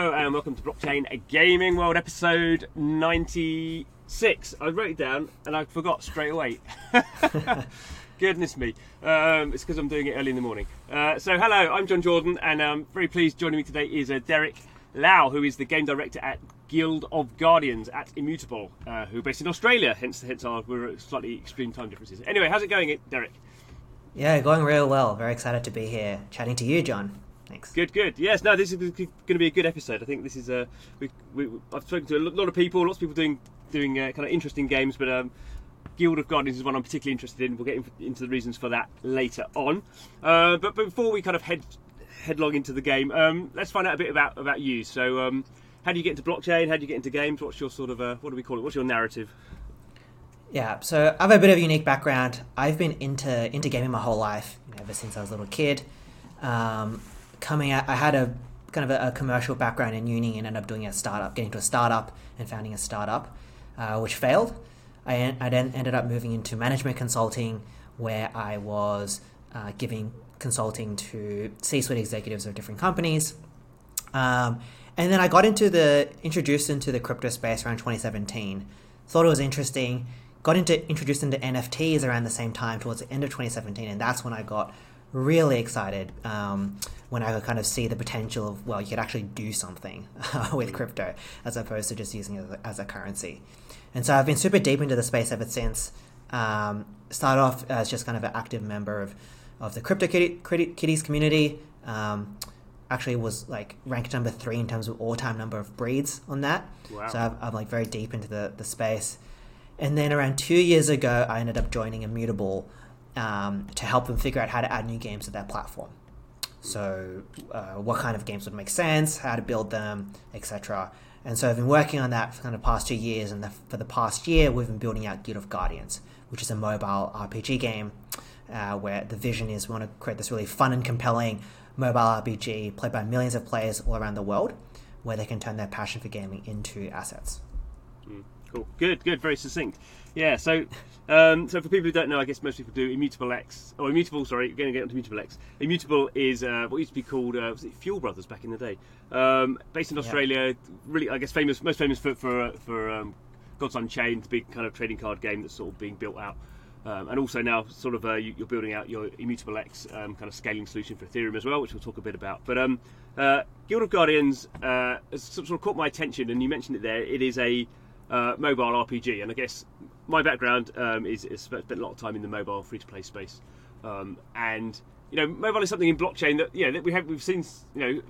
And welcome to Blockchain A Gaming World episode 96. I wrote it down and I forgot straight away. Goodness me. Um, it's because I'm doing it early in the morning. Uh, so, hello, I'm John Jordan and I'm very pleased joining me today is uh, Derek Lau, who is the game director at Guild of Guardians at Immutable, uh, who are based in Australia, hence, hence our we're slightly extreme time differences. Anyway, how's it going, Derek? Yeah, going real well. Very excited to be here chatting to you, John. Thanks. Good, good. Yes, no, this is going to be a good episode. I think this is a. We, we, I've spoken to a lot of people, lots of people doing doing uh, kind of interesting games, but um, Guild of Guardians is one I'm particularly interested in. We'll get in, into the reasons for that later on. Uh, but, but before we kind of head headlong into the game, um, let's find out a bit about about you. So, um, how do you get into blockchain? How do you get into games? What's your sort of uh, what do we call it? What's your narrative? Yeah, so I have a bit of a unique background. I've been into into gaming my whole life, you know, ever since I was a little kid. Um, coming out, I had a kind of a, a, commercial background in uni and ended up doing a startup, getting to a startup and founding a startup, uh, which failed. I, I then ended up moving into management consulting, where I was uh, giving consulting to C-suite executives of different companies. Um, and then I got into the introduced into the crypto space around 2017. Thought it was interesting. Got into introduced into NFTs around the same time towards the end of 2017, and that's when I got really excited um, when I could kind of see the potential of well, you could actually do something with crypto as opposed to just using it as a, as a, currency. And so I've been super deep into the space ever since. Um, started off as just kind of an active member of, of the Crypto Kitties community. Um, actually was like ranked number three in terms of all time number of breeds on that. Wow. So i I'm like very deep into the, the space. And then around two years ago, I ended up joining Immutable um, to help them figure out how to add new games to their platform. So, uh, what kind of games would make sense, how to build them, etc. And so, I've been working on that for kind of past two years, and the, for the past year, we've been building out Guild of Guardians, which is a mobile RPG game uh, where the vision is we want to create this really fun and compelling mobile RPG played by millions of players all around the world, where they can turn their passion for gaming into assets. Mm, cool, good, good, very succinct. Yeah, so um, so for people who don't know, I guess most people do Immutable X or Immutable. Sorry, we're going to get onto Immutable X. Immutable is uh, what used to be called uh, was it Fuel Brothers back in the day, um, based in Australia. Yeah. Really, I guess famous, most famous for for, for um, Gods Unchained, big kind of trading card game that's sort of being built out. Um, and also now, sort of, uh, you, are building out your Immutable X um, kind of scaling solution for Ethereum as well, which we'll talk a bit about. But um, uh, Guild of Guardians uh, has sort of caught my attention, and you mentioned it there. It is a uh, mobile RPG, and I guess my background um, is, is, spent a lot of time in the mobile free to play space, um, and you know, mobile is something in blockchain that yeah that we have we've seen you know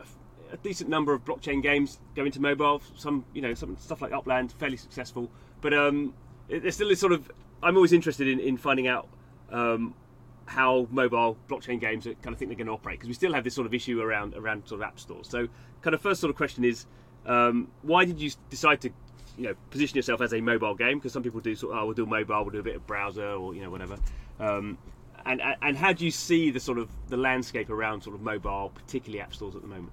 a, a, decent number of blockchain games go into mobile. Some you know some stuff like Upland fairly successful, but um, there's still this sort of I'm always interested in, in finding out um, how mobile blockchain games are, kind of think they're going to operate because we still have this sort of issue around around sort of app stores. So, kind of first sort of question is, um, why did you decide to you know position yourself as a mobile game because some people do sort of oh we'll do mobile we'll do a bit of browser or you know whatever. Um, and and how do you see the sort of the landscape around sort of mobile particularly app stores at the moment?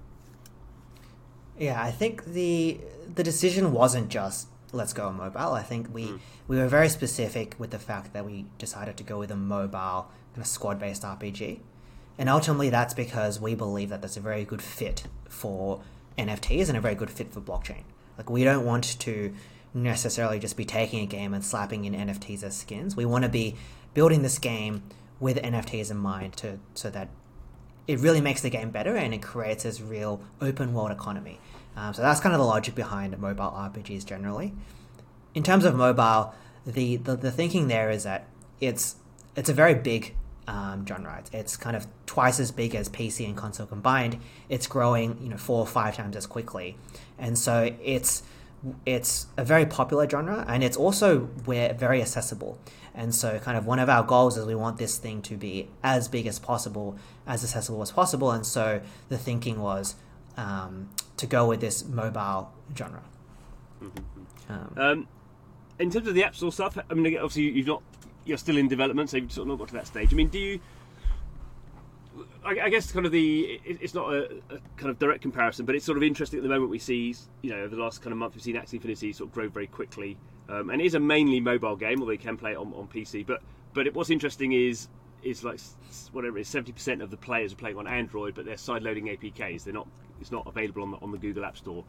Yeah i think the the decision wasn't just let's go mobile. I think we mm. we were very specific with the fact that we decided to go with a mobile kind of squad based rpg and ultimately that's because we believe that that's a very good fit for nfts and a very good fit for blockchain like we don't want to necessarily just be taking a game and slapping in NFTs as skins. We want to be building this game with NFTs in mind to so that it really makes the game better and it creates this real open world economy. Um, so that's kind of the logic behind mobile RPGs generally. In terms of mobile, the, the, the thinking there is that it's it's a very big um, genre. It's, it's kind of twice as big as PC and console combined. It's growing, you know, four or five times as quickly, and so it's it's a very popular genre, and it's also where very accessible. And so, kind of one of our goals is we want this thing to be as big as possible, as accessible as possible. And so, the thinking was um, to go with this mobile genre. Mm-hmm. Um, um, in terms of the App Store stuff, I mean, obviously you've not you're still in development, so you've sort of not got to that stage. I mean, do you? I, guess kind of the it's not a, a, kind of direct comparison, but it's sort of interesting at the moment. We see, you know, over the last kind of month, we've seen Axie Infinity sort of grow very quickly, um, and it is a mainly mobile game, although you can play it on, on PC. But but it, what's interesting is is like whatever it is, seventy percent of the players are playing on Android, but they're side loading APKs. They're not it's not available on the, on the Google App Store.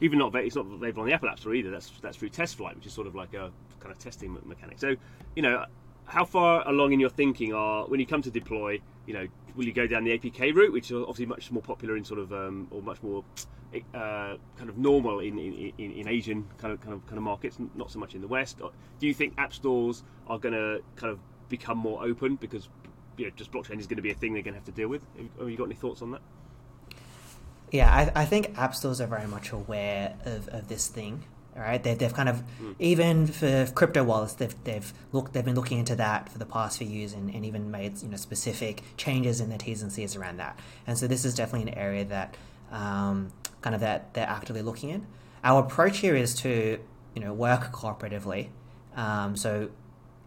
Even not it's not available on the Apple App Store either. That's that's through Test Flight, which is sort of like a kind of testing mechanic. So, you know, how far along in your thinking are when you come to deploy? You know, will you go down the APK route, which is obviously much more popular in sort of um, or much more uh, kind of normal in, in, in, Asian kind of kind of kind of markets, not so much in the West. Do you think app stores are going to kind of become more open because you know just blockchain is going to be a thing they're going to have to deal with? Have you got any thoughts on that? Yeah, I, I think app stores are very much aware of, of this thing. All right, they, they've kind of mm. even for crypto wallets, they've they've looked they've been looking into that for the past few years and, and even made you know specific changes in their T's and C's around that. And so this is definitely an area that um, kind of that they're actively looking in. Our approach here is to you know work cooperatively. Um, so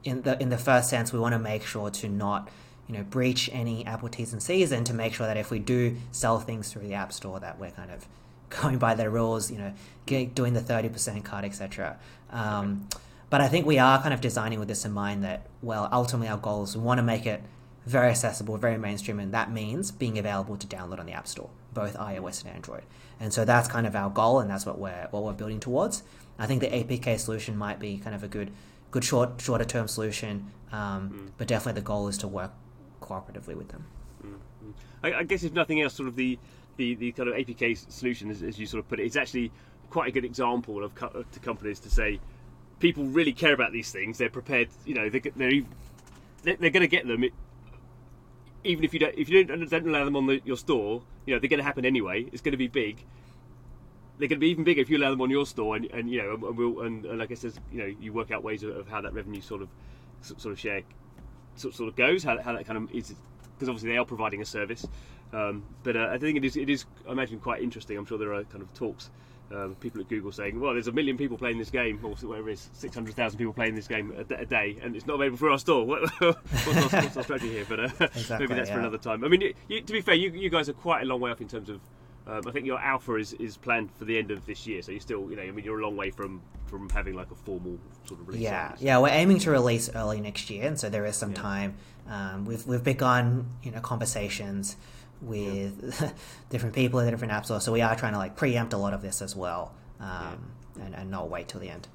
in the in the first sense, we want to make sure to not you know breach any Apple T's and C's, and to make sure that if we do sell things through the App Store, that we're kind of going by their rules. You know, get, doing the thirty percent cut, etc. Um, but I think we are kind of designing with this in mind that well, ultimately our goal is we want to make it very accessible, very mainstream, and that means being available to download on the App Store, both iOS and Android. And so that's kind of our goal, and that's what we're what we're building towards. I think the APK solution might be kind of a good good short shorter term solution, um, mm. but definitely the goal is to work cooperatively with them. Mm-hmm. I, I, guess if nothing else, sort of the the, the kind of APK solution, as, as you sort of put it, it's actually quite a good example of co- to companies to say people really care about these things. They're prepared, you know, they're they're, they're, going to get them even if you don't if you don't, don't allow them on the, your store, you know they're going to happen anyway. It's going to be big. They're going to be even bigger if you allow them on your store, and, and you know, and, we'll, and, and like I said, you know, you work out ways of, of, how that revenue sort of sort of share sort, sort of goes, how, how that kind of is, because obviously they are providing a service. Um, but uh, I think it is it is I imagine quite interesting. I'm sure there are kind of talks um, people at Google saying, well, there's a million people playing this game, or whatever it is, 600,000 people playing this game a, a, day, and it's not available for our store. what's, our, what's, our, strategy here? But uh, exactly, maybe that's yeah. for another time. I mean, you, you, to be fair, you, you, guys are quite a long way off in terms of. Um, I think your alpha is, is planned for the end of this year, so you're still, you know, I mean, you're a long way from, from having like a formal sort of release. Yeah, yeah, we're aiming to release early next year, and so there is some yeah. time. Um, we've we've begun, you know, conversations with yeah. different people in the different apps, so we are trying to like preempt a lot of this as well um, yeah. and, and not wait till the end.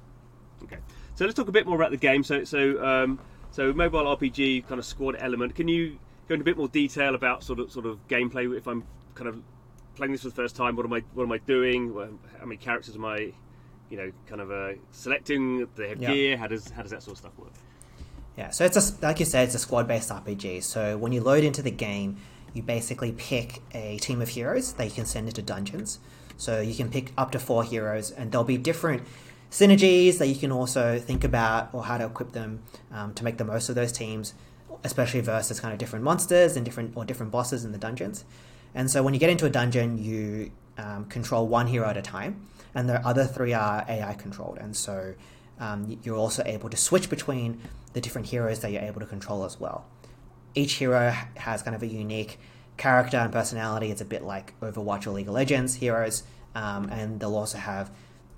Okay, so let's talk a bit more about the game. So, so, um, so mobile RPG kind of squad element. Can you go into a bit more detail about sort of sort of gameplay? If I'm kind of playing this for the first time, what am I what am I doing? How many characters am I, you know, kind of uh, selecting? the have yeah. gear? How does how does that sort of stuff work? Yeah, so it's a, like you said, it's a squad-based RPG. So when you load into the game, you basically pick a team of heroes that you can send into dungeons. So you can pick up to four heroes, and there'll be different synergies that you can also think about or how to equip them um, to make the most of those teams, especially versus kind of different monsters and different or different bosses in the dungeons. And so when you get into a dungeon, you um, control one hero at a time, and the other three are AI controlled. And so um, you're also able to switch between the different heroes that you're able to control as well. Each hero has kind of a unique character and personality. It's a bit like Overwatch or League of Legends heroes, um, and they'll also have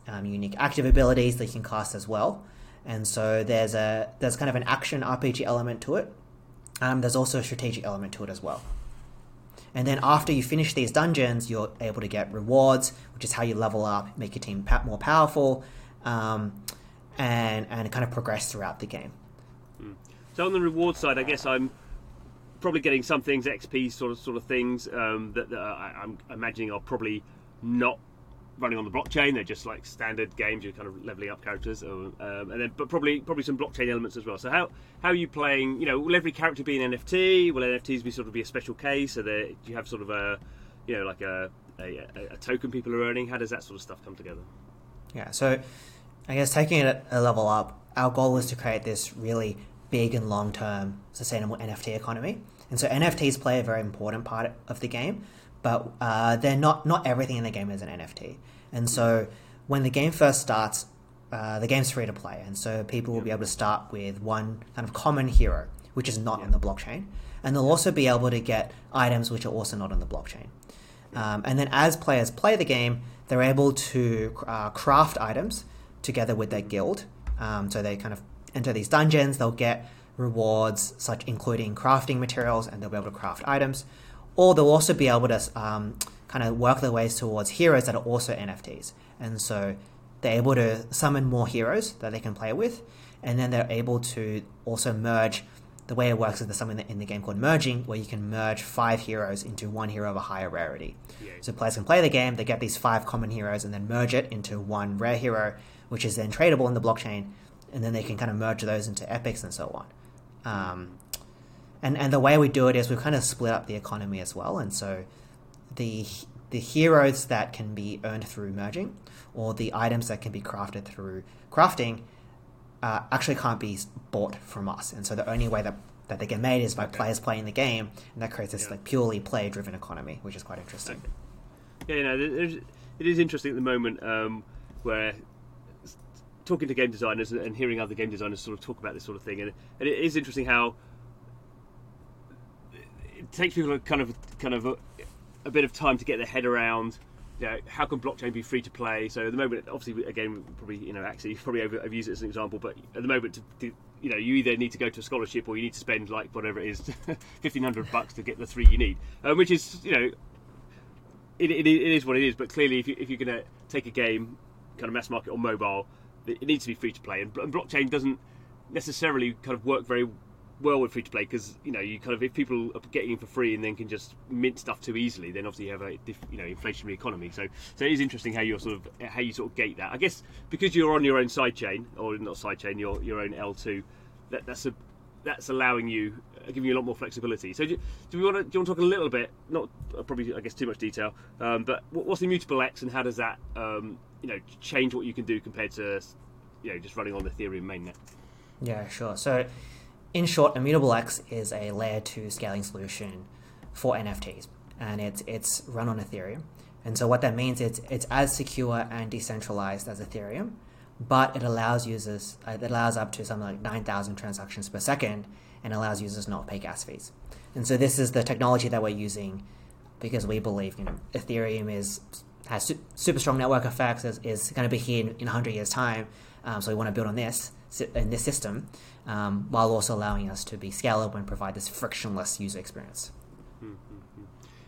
um, unique active abilities that you can cast as well. And so there's a there's kind of an action RPG element to it. Um, there's also a strategic element to it as well. And then after you finish these dungeons, you're able to get rewards, which is how you level up, make your team more powerful, um, and and kind of progress throughout the game. Hmm. So on the reward side, I guess I'm probably getting some things XP sort of sort of things um, that, that I, am imagining are probably not running on the blockchain. They're just like standard games. You're kind of leveling up characters, um, and then but probably probably some blockchain elements as well. So how how are you playing? You know, will every character be an NFT? Will NFTs be sort of be a special case? So there, do you have sort of a you know like a, a, a token people are earning? How does that sort of stuff come together? Yeah. So I guess taking it a level up, our goal is to create this really big and long term sustainable NFT economy. And so NFTs play a very important part of the game, but uh, they're not not everything in the game is an NFT. And so when the game first starts, uh, the game's free to play, and so people will be able to start with one kind of common hero, which is not yeah. on the blockchain, and they'll also be able to get items which are also not on the blockchain. Um, and then as players play the game, they're able to uh, craft items together with their guild. Um, so they kind of enter these dungeons, they'll get rewards, such including crafting materials, and they'll be able to craft items. Or they'll also be able to um, kind of work their ways towards heroes that are also NFTs. And so they're able to summon more heroes that they can play with, and then they're able to also merge. The way it works is there's something in the game called merging, where you can merge five heroes into one hero of a higher rarity. Yeah. So players can play the game, they get these five common heroes, and then merge it into one rare hero, which is then tradable in the blockchain, and then they can kind of merge those into epics and so on. Um, and and the way we do it is we kind of split up the economy as well, and so the the heroes that can be earned through merging, or the items that can be crafted through crafting, uh, actually can't be bought from us, and so the only way that that they get made is by players playing the game, and that creates this Yeah. like purely player driven economy, which is quite interesting. Yeah, you know, it is interesting at the moment um, where talking to game designers and, hearing other game designers sort of talk about this sort of thing, and, and it is interesting how it takes people kind of kind of a, a bit of time to get their head around. You know, how can blockchain be free to play? So at the moment, obviously, again, probably you know, actually, probably over, I've used it as an example, but at the moment, to, to, you know, you either need to go to a scholarship or you need to spend like whatever it is, fifteen hundred bucks to get the three you need, um, which is you know it, it, it is what it is. But clearly, if, you, if you're going to take a game, kind of mass market or mobile, it, needs to be free to play. And, and blockchain doesn't necessarily kind of work very well with free to play because you know you kind of if people are getting in for free and then can just mint stuff too easily, then obviously you have a diff, you know inflationary economy. So so it is interesting how you're sort of how you sort of gate that. I guess because you're on your own side chain or not side chain, your your own L2, that, that's a that's allowing you, giving you a lot more flexibility. So, do, do we want to do you want to talk a little bit? Not uh, probably, I guess, too much detail. Um, but what, what's Immutable X, and how does that, um, you know, change what you can do compared to, you know, just running on the Ethereum mainnet? Yeah, sure. So, in short, Immutable X is a layer two scaling solution for NFTs, and it's it's run on Ethereum. And so, what that means is it's as secure and decentralized as Ethereum, but it allows users uh, it allows up to something like nine thousand transactions per second, and allows users not pay gas fees. And so, this is the technology that we're using because we believe you know Ethereum is has su- super strong network effects is, is going to be here in, in 100 years time um, so we want to build on this in this system um, while also allowing us to be scalable and provide this frictionless user experience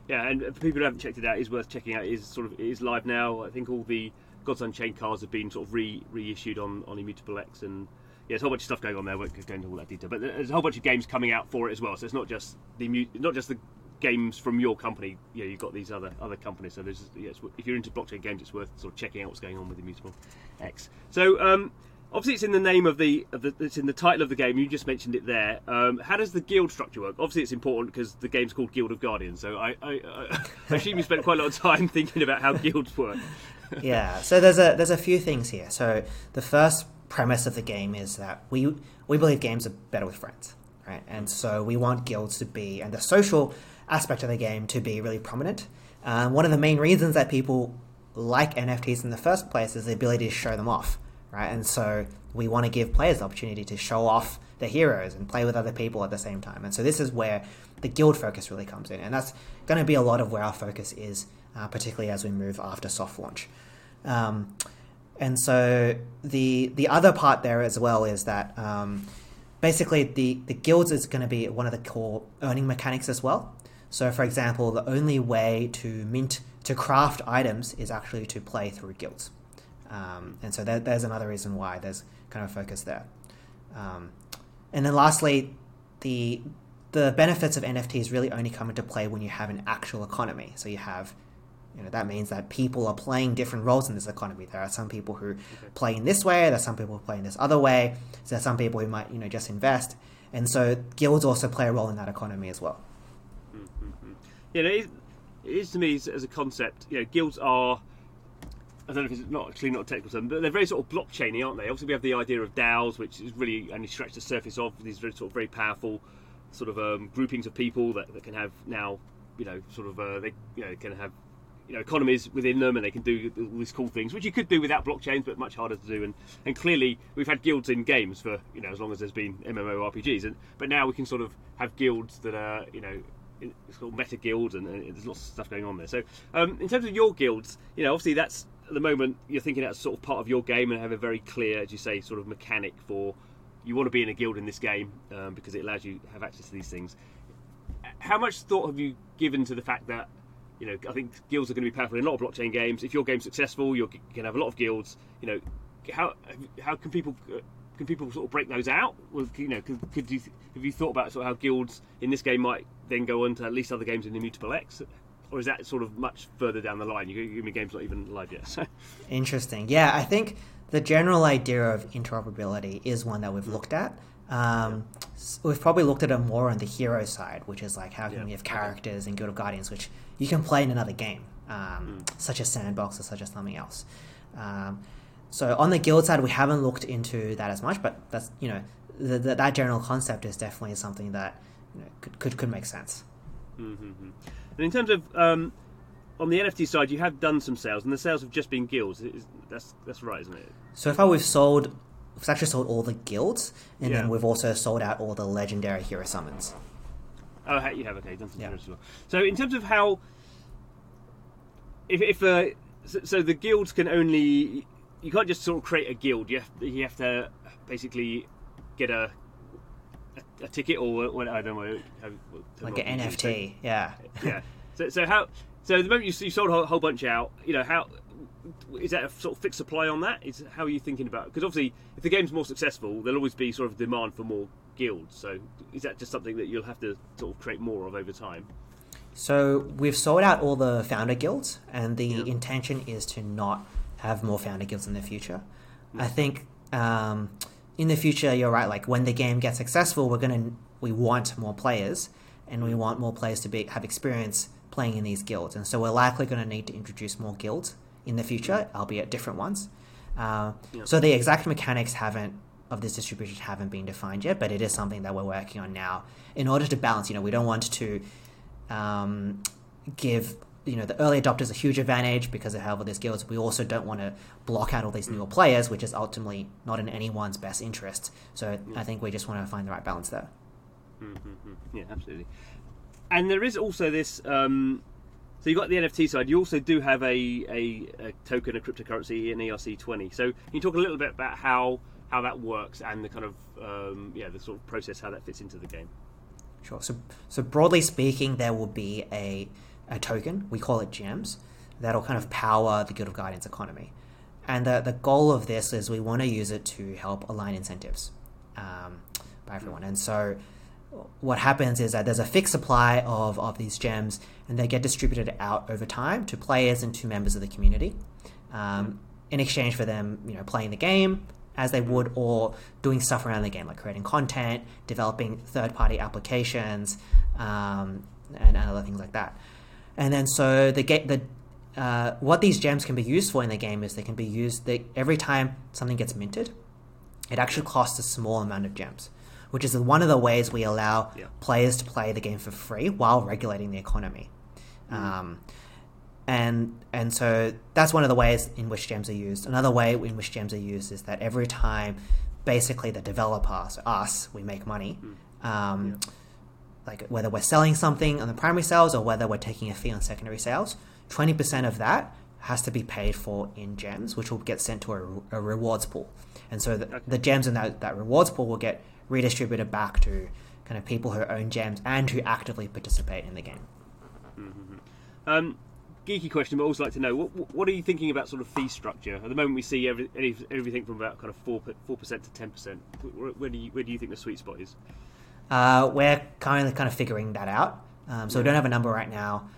Yeah, and for people who haven't checked it out, it's worth checking out. It is sort of it is live now. I think all the Gods Unchained cards have been sort of re reissued on on Immutable X, and yeah, there's a whole bunch of stuff going on there. I won't go into all that detail, but there's a whole bunch of games coming out for it as well. So it's not just the not just the games from your company. Yeah, you've got these other other companies. So there's yeah, if you're into blockchain games, it's worth sort of checking out what's going on with Immutable X. So. Um, Obviously, it's in the name of the, of the. It's in the title of the game. You just mentioned it there. Um, how does the guild structure work? Obviously, it's important because the game's called Guild of Guardians. So I, I, I assume you spent quite a lot of time thinking about how guilds work. Yeah so there's a there's a few things here. So the first premise of the game is that we we believe games are better with friends right? And so we want guilds to be and the social aspect of the game to be really prominent. Um, one of the main reasons that people like nfts in the first place is the ability to show them off right? And so we want to give players the opportunity to show off their heroes and play with other people at the same time. And so this is where the guild focus really comes in. And that's going to be a lot of where our focus is uh, particularly as we move after soft launch um, and so the the other part there as well is that um, basically the, the guilds is going to be one of the core earning mechanics as well. So, for example, the only way to mint to craft items is actually to play through guilds, um, and so there, there's another reason why there's kind of a focus there. Um, and then lastly, the the benefits of NFTs really only come into play when you have an actual economy. So you have you know that means that people are playing different roles in this economy. There are some people who play in this way. There's some people who play in this other way. So there's some people who might you know just invest, and so guilds also play a role in that economy as well. Yeah, it is, it is to me as, as a concept. You know, guilds are. I don't know if it's not actually not a technical term, but they're very sort of blockchainy, aren't they? Obviously, we have the idea of DAOs, which is really only scratched the surface of these very sort of very powerful sort of um, groupings of people that, that can have now, you know, sort of uh, they you know can have you know economies within them, and they can do all these cool things, which you could do without blockchains, but much harder to do. And and clearly, we've had guilds in games for you know as long as there's been MMORPGs, and but now we can sort of have guilds that are you know it's called meta guilds, and, and there's lots of stuff going on there. So um, in terms of your guilds, you know, obviously that's at the moment you're thinking that's sort of part of your game and have a very clear, as you say, sort of mechanic for you want to be in a guild in this game um, because it allows you to have access to these things. How much thought have you given to the fact that you know, I think guilds are going to be powerful in a lot of blockchain games. If your game's successful, you're going to have a lot of guilds. You know, how how can people uh, can people sort of break those out? Well, you know, could, could you have you thought about sort of how guilds in this game might then go on to at least other games in Immutable X? Or is that sort of much further down the line? You, you mean game's not even live yet? So. Interesting. Yeah, I think the general idea of interoperability is one that we've looked at. Um, we've probably looked at it more on the hero side, which is like how can Yeah. we have characters in Guild of Guardians which you can play in another game, um, Mm. such as Sandbox or such as something else. Um, so on the guild side, we haven't looked into that as much, but that's you know the, the, that general concept is definitely something that you know, could, could could make sense. Mm-hmm. And in terms of um, on the NFT side, you have done some sales, and the sales have just been guilds. Is, that's that's right, isn't it? So far, we've sold, we've actually sold all the guilds, and Yeah. then we've also sold out all the legendary hero summons. Oh, you have okay, done some Yeah. as well. So in terms of how, if if uh, so, so the guilds can only you can't just sort of create a guild. You have you have to basically get a a, a ticket or what I don't know how, like an. NFT. Yeah. yeah. So, so how? So the moment you, you sold a whole, whole bunch out, you know how is that a sort of fixed supply on that? Is how are you thinking about? Because obviously, if the game's more successful, there'll always be sort of demand for more guilds. So is that just something that you'll have to sort of create more of over time? So we've sold out all the founder guilds, and the Yeah. intention is to not have more founder guilds in the future. I think um, in the future, you're right. Like when the game gets successful, we're gonna we want more players, and we want more players to be have experience playing in these guilds, and so we're likely going to need to introduce more guilds in the future, albeit different ones. Uh, Yeah. So the exact mechanics haven't of this distribution haven't been defined yet, but it is something that we're working on now in order to balance. You know, we don't want to um, give you know the early adopters a huge advantage because they have all these skills. We also don't want to block out all these newer players, which is ultimately not in anyone's best interest. So I think we just want to find the right balance there. Yeah, absolutely. And there is also this. Um, so you got the NFT side. You also do have a, a, a token, a cryptocurrency in ERC20. So can you talk a little bit about how how that works and the kind of um, yeah the sort of process how that fits into the game? Sure. So, so broadly speaking, there will be a, a token, we call it gems, that'll kind of power the Guild of Guardians economy. And the, the goal of this is we want to use it to help align incentives um, by everyone. And so what happens is that there's a fixed supply of, of these gems and they get distributed out over time to players and to members of the community um, in exchange for them you know playing the game as they would or doing stuff around the game like creating content developing third-party applications um, and, and other things like that and then so the ga- the uh, what these gems can be used for in the game is they can be used they, every time something gets minted it actually costs a small amount of gems, which is one of the ways we allow Yeah. players to play the game for free while regulating the economy. Um, and and so that's one of the ways in which gems are used. Another way in which gems are used is that every time, basically, the developer, so us, we make money. Um, Like whether we're selling something on the primary sales or whether we're taking a fee on secondary sales, twenty percent of that has to be paid for in gems, which will get sent to a, a rewards pool. And so the, the gems in that, that rewards pool will get redistributed back to kind of people who own gems and who actively participate in the game. Um, geeky question, but also like to know what, what are you thinking about sort of fee structure? At the moment, we see every, any, everything from about kind of four four percent to ten percent. Where, do you where do you think the sweet spot is? Uh, we're currently kind of figuring that out. Um, so we don't have a number right now,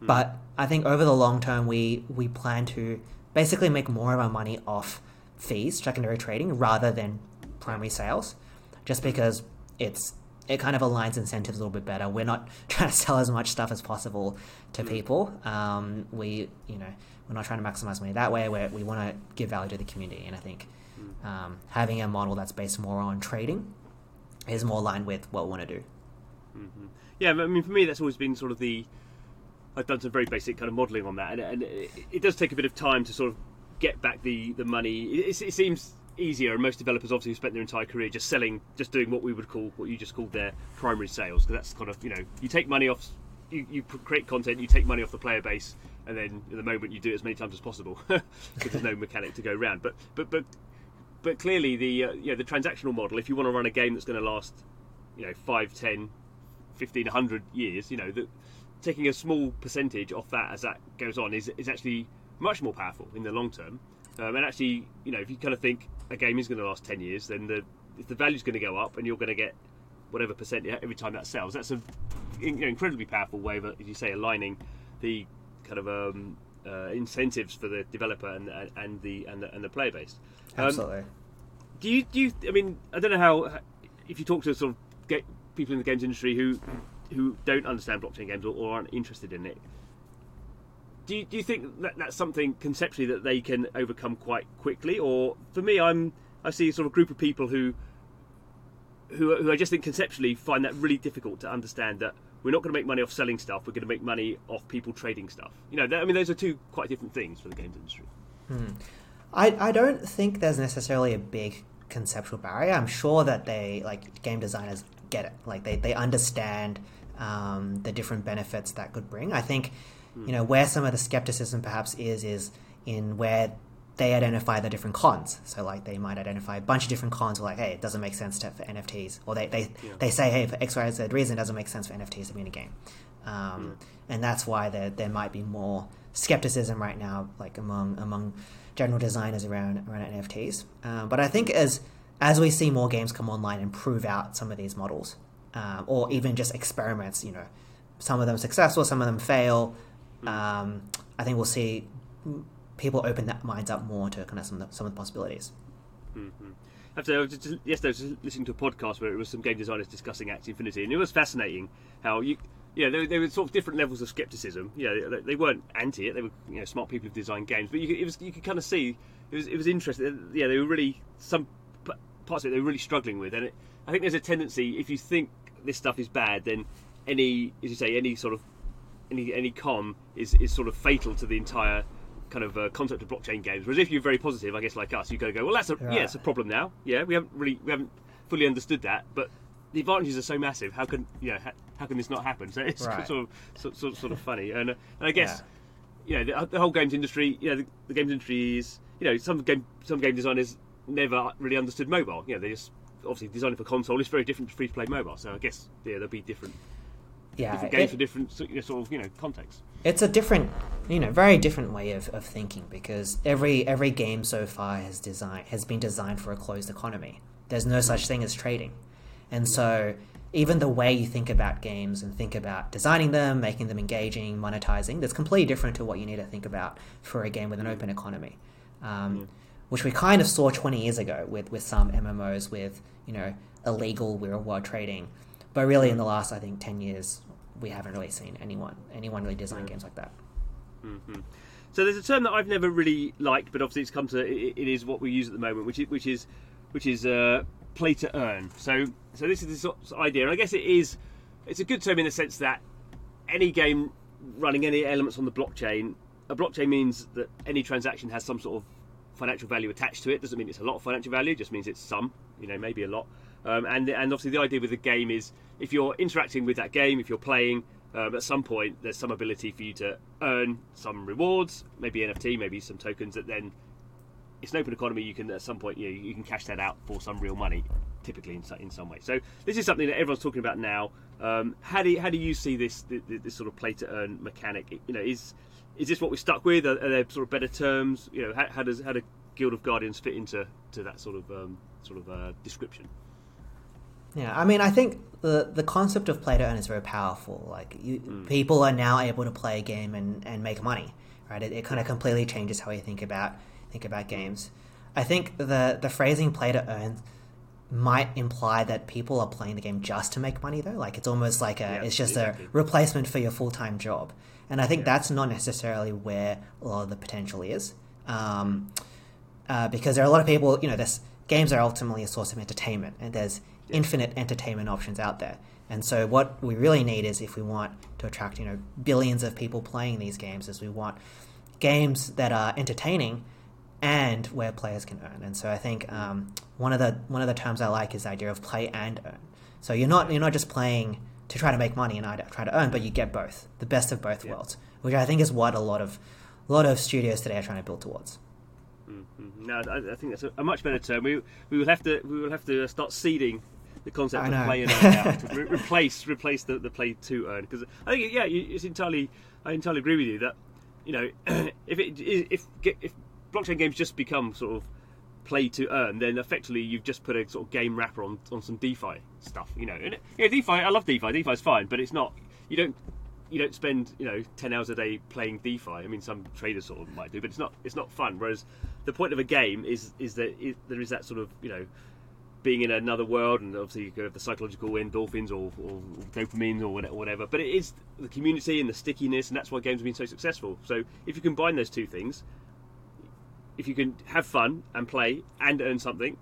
but I think over the long term, we we plan to basically make more of our money off fees, secondary trading, rather than primary sales, just because it's it kind of aligns incentives a little bit better. We're not trying to sell as much stuff as possible to people. Um, we you know we're not trying to maximize money that way. we we want to give value to the community, and I think um, having a model that's based more on trading is more aligned with what we want to do. Yeah, I mean, for me, that's always been sort of the. I've done some very basic kind of modelling on that, and, and it, it does take a bit of time to sort of get back the the money. It, it seems easier, and most developers obviously have spent their entire career just selling, just doing what we would call what you just called their primary sales, because that's kind of you know you take money off, you, you create content, you take money off the player base, and then at the moment you do it as many times as possible, because there's no mechanic to go around. But but but but clearly the uh, know, the transactional model, if you want to run a game that's going to last, you know, five, ten, 15, 100 years, you know, that taking a small percentage off that as that goes on is, is actually much more powerful in the long term. Um, and actually, you know, if you kind of think a game is going to last 10 years, then the if the value's going to go up and you're going to get whatever percent every time that sells, that's a you know, incredibly powerful way of, as you say, aligning the kind of um, uh, incentives for the developer and, and the and the, and the player base. Um, Absolutely. Do you do you? I mean, I don't know how. If you talk to sort of get people in the games industry who who don't understand blockchain games or, or aren't interested in it, do you, do you think that that's something conceptually that they can overcome quite quickly? Or for me, I'm I see a sort of group of people who who, who I just think conceptually find that really difficult to understand that we're not going to make money off selling stuff. We're going to make money off people trading stuff. You know, I mean, those are two quite different things for the games industry. Hmm. I I don't think there's necessarily a big conceptual barrier. I'm sure that they like game designers get it. Like they they understand um, the different benefits that could bring. I think you know where some of the skepticism perhaps is is in where they identify the different cons. So like they might identify a bunch of different cons, like hey, it doesn't make sense to, for NFTs, or they they, yeah. they say hey, for X Y Z reason, it doesn't make sense for NFTs to be in a game, um, yeah. and that's why there there might be more skepticism right now, like among among general designers around around NFTs. Um, but I think as as we see more games come online and prove out some of these models, um, or even just experiments, you know, some of them successful, some of them fail. Um, I think we'll see people open their minds up more to kind of some of the, some of the possibilities. Mm-hmm. I I was just, yesterday I was listening to a podcast where it was some game designers discussing Axie Infinity, and it was fascinating how you, yeah, there, there were sort of different levels of skepticism. Yeah, they, they weren't anti it; they were you know smart people who designed games, but you could, it was you could kind of see it was it was interesting. Yeah, they were really some parts of it they were really struggling with, and it, I think there's a tendency if you think this stuff is bad, then any, as you say, any sort of any any con is is sort of fatal to the entire kind of uh, concept of blockchain games. Whereas if you're very positive, I guess like us, you got to go, well, that's a right. yeah, it's a problem now. Yeah, we haven't really we haven't fully understood that, but the advantages are so massive. How can you know, how, how can this not happen? So it's right. sort of sort, sort, of funny, and, uh, and I guess yeah. you know the, the, whole games industry. You know, the, the, games industry is you know some game some game designers never really understood mobile. You know, they just obviously designed for console It's very different to free to play mobile. So I guess yeah, there'll be different yeah, different games it, for different sort of you know contexts. It's a different, you know, very different way of, of thinking because every every game so far has designed has been designed for a closed economy. There's no such thing as trading, and so even the way you think about games and think about designing them, making them engaging, monetizing, that's completely different to what you need to think about for a game with an open economy. Um, mm. Which we kind of saw 20 years ago with, with some MMOs with, you know, illegal real world trading. But really, in the last, I think, 10 years, we haven't really seen anyone anyone really design games like that. Mm-hmm. So there's a term that I've never really liked, but obviously it's come to it, it is what we use at the moment, which is which is which is uh, play to earn. So so this is this sort of idea, and I guess it is it's a good term in the sense that any game running any elements on the blockchain, a blockchain means that any transaction has some sort of financial value attached to it. Doesn't mean it's a lot of financial value, just means it's some, you know, maybe a lot. Um, and and obviously the idea with the game is if you're interacting with that game, if you're playing, um, at some point there's some ability for you to earn some rewards, maybe NFT, maybe some tokens that then it's an open economy. You can at some point you know, you can cash that out for some real money, typically in, in some way. So this is something that everyone's talking about now. Um, how do you, how do you see this, this, this sort of play to earn mechanic? You know, is is this what we're stuck with? Are, are there sort of better terms? You know, how, how does how do Guild of Guardians fit into to that sort of um, sort of uh, description? Yeah, I mean, I think the the concept of play to earn is very powerful. Like, you, mm. people are now able to play a game and, and make money, right? It, it kind of completely changes how you think about think about games. I think the the phrasing "play to earn" might imply that people are playing the game just to make money, though. Like, it's almost like a yeah, it's just exactly. a replacement for your full time job, and I think yeah. that's not necessarily where a lot of the potential is, um, uh, because there are a lot of people. You know, this games are ultimately a source of entertainment, and there's infinite entertainment options out there. And so what we really need is if we want to attract, you know, billions of people playing these games is we want games that are entertaining and where players can earn. And so I think um, one of the one of the terms I like is the idea of play and earn. So you're not you're not just playing to try to make money and try to earn, but you get both, the best of both yeah. worlds, which I think is what a lot of a lot of studios today are trying to build towards. Mm-hmm. No, I, I, think that's a, a, much better term. We we will have to we will have to start seeding the concept of play and earn re- replace replace the, the play to earn. Because I think yeah, it's entirely I entirely agree with you that you know if it if if blockchain games just become sort of play to earn, then effectively you've just put a sort of game wrapper on, on some DeFi stuff. You know, and yeah, DeFi. I love DeFi. DeFi's fine, but it's not. You don't you don't spend you know ten hours a day playing DeFi. I mean, some traders sort of might do, but it's not it's not fun. Whereas the point of a game is is that it, there is that sort of you know being in another world, and obviously you could have the psychological endorphins or, or dopamine or whatever. But it is the community and the stickiness, and that's why games have been so successful. So if you combine those two things, if you can have fun and play and earn something,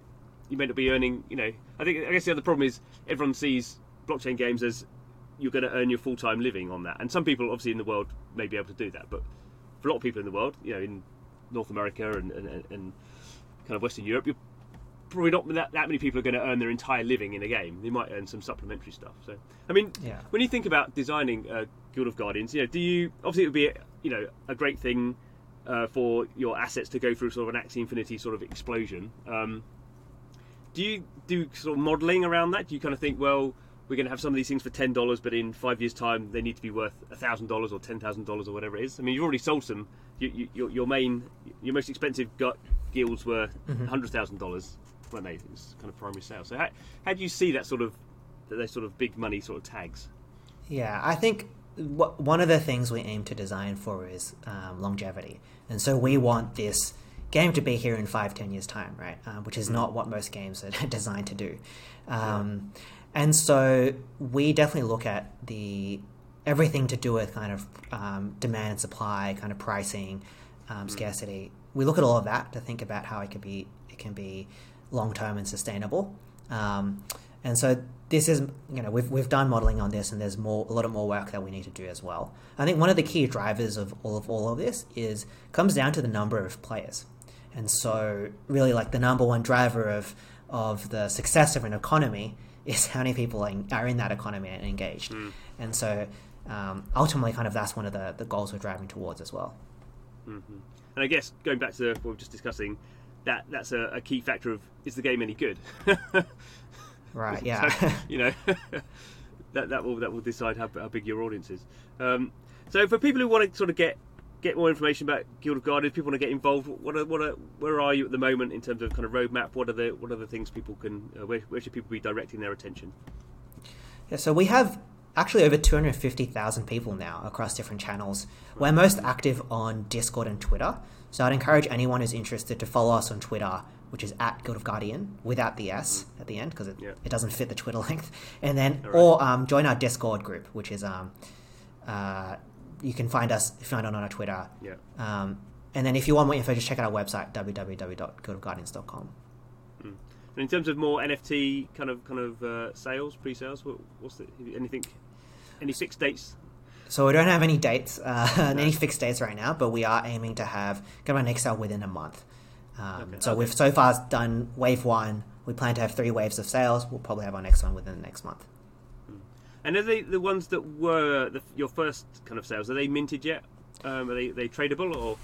you may not be earning. You know, I think I guess the other problem is everyone sees blockchain games as you're going to earn your full time living on that, and some people obviously in the world may be able to do that, but for a lot of people in the world, you know, in North America and, and, and kind of Western Europe, you're probably not that, that many people are going to earn their entire living in a game. They might earn some supplementary stuff. So, I mean, Yeah. when you think about designing uh, Guild of Guardians, you know, do you obviously it would be you know a great thing uh, for your assets to go through sort of an Axie Infinity sort of explosion. Um, do you do sort of modelling around that? Do you kind of think, well, we're going to have some of these things for ten dollars, but in five years' time they need to be worth thousand dollars or ten thousand dollars or whatever it is? I mean, you've already sold some. You, you, your, your main, your most expensive gu- guilds were hundred thousand dollars, weren't they? Kind of primary sale. So how, how do you see that sort of those sort of big money sort of tags? Yeah, I think one of the things we aim to design for is um, longevity, and so we want this game to be here in five, ten years time, right? Um, which is not what most games are designed to do. Um, and so we definitely look at the everything to do with kind of um, demand and supply, kind of pricing, um, scarcity. We look at all of that to think about how it can be it can be long term and sustainable. Um, and so this is you know we've we've done modeling on this, and there's more a lot of more work that we need to do as well. I think one of the key drivers of all of all of this is comes down to the number of players, and so really like the number one driver of of the success of an economy is how many people are in, that economy and engaged. And so um, ultimately, kind of that's one of the, the goals we're driving towards as well. And I guess going back to what we were just discussing, that that's a, a key factor of is the game any good? Right? Yeah. So, you know, that that will that will decide how, how big your audience is. Um, so for people who want to sort of get get more information about Guild of Guardians, people want to get involved. What are, what are, where are you at the moment in terms of kind of roadmap? What are the what are the things people can uh, where, where should people be directing their attention? Yeah, so we have actually over 250,000 people now across different channels. We're most active on Discord and Twitter. So I'd encourage anyone who's interested to follow us on Twitter, which is at Guild of Guardian without the S at the end because it, Yeah. it doesn't fit the Twitter length. And then, Alright. or um, join our Discord group, which is, um, uh, you can find us, if you find it on our Twitter. Yeah. Um, and then if you want more info, just check out our website, www.guildofguardians.com. And in terms of more NFT kind of kind of uh, sales, pre-sales, what, what's the anything? Any six dates? So we don't have any dates, uh, any fixed dates right now, but we are aiming to have get our next sale within a month. Um, Okay. So Okay. we've so far done wave one. We plan to have three waves of sales. We'll probably have our next one within the next month. And are they the ones that were the, your first kind of sales? Are they minted yet? Um, are they they tradable or?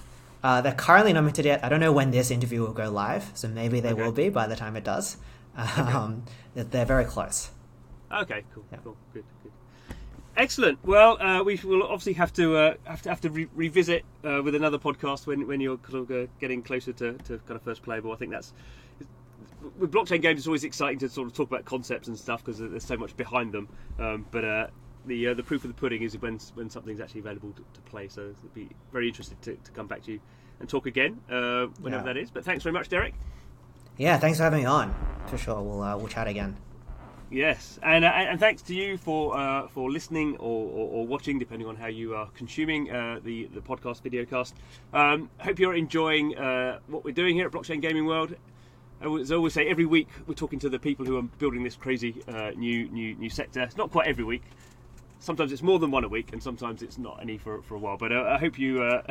Uh, they're currently not minted yet. I don't know when this interview will go live, so maybe they Okay. will be by the time it does. Um, they're- They're very close. Okay, cool, Yeah. cool, good, good. Excellent. Well, uh, we will obviously have to uh, have to have to re- revisit uh, with another podcast when when you're sort of uh, getting closer to, to kind of first playable. I think that's with blockchain games. It's always exciting to sort of talk about concepts and stuff because there's so much behind them. Um, but uh, the uh, the proof of the pudding is when when something's actually available to, to play. So it'd be very interested to, to come back to you and talk again uh, whenever Yeah. that is. But thanks very much, Derek. Yeah, thanks for having me on. For sure, we'll uh, we'll chat again. Yes, and uh, and thanks to you for uh, for listening or, or, or watching, depending on how you are consuming uh, the the podcast videocast. Um, hope you're enjoying uh, what we're doing here at Blockchain Gaming World. As I always say, every week we're talking to the people who are building this crazy uh, new new new sector. It's not quite every week. Sometimes it's more than one a week, and sometimes it's not any for, for a while. But uh, I hope you uh,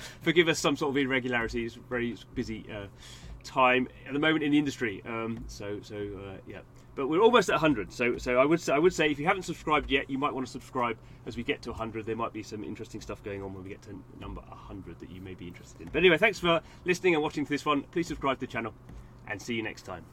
forgive us some sort of irregularities. Very busy uh, time at the moment in the industry. Um, so so uh, yeah, but we're almost at 100. So so I would say, I would say if you haven't subscribed yet, you might want to subscribe as we get to 100. There might be some interesting stuff going on when we get to number 100 that you may be interested in. But anyway, thanks for listening and watching this one. Please subscribe to the channel, and see you next time.